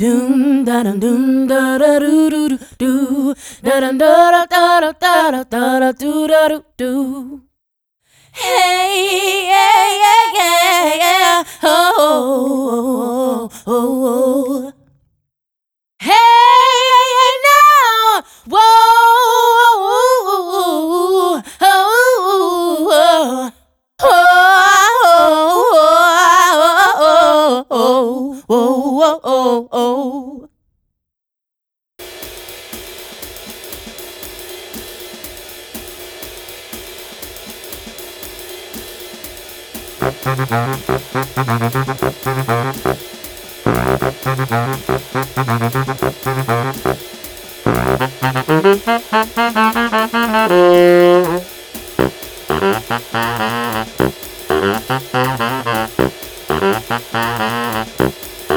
Doom da da dum doom da da do do do da dum da da da da da da da do da do do. Hey yeah yeah yeah yeah oh oh oh oh. Hey oh oh oh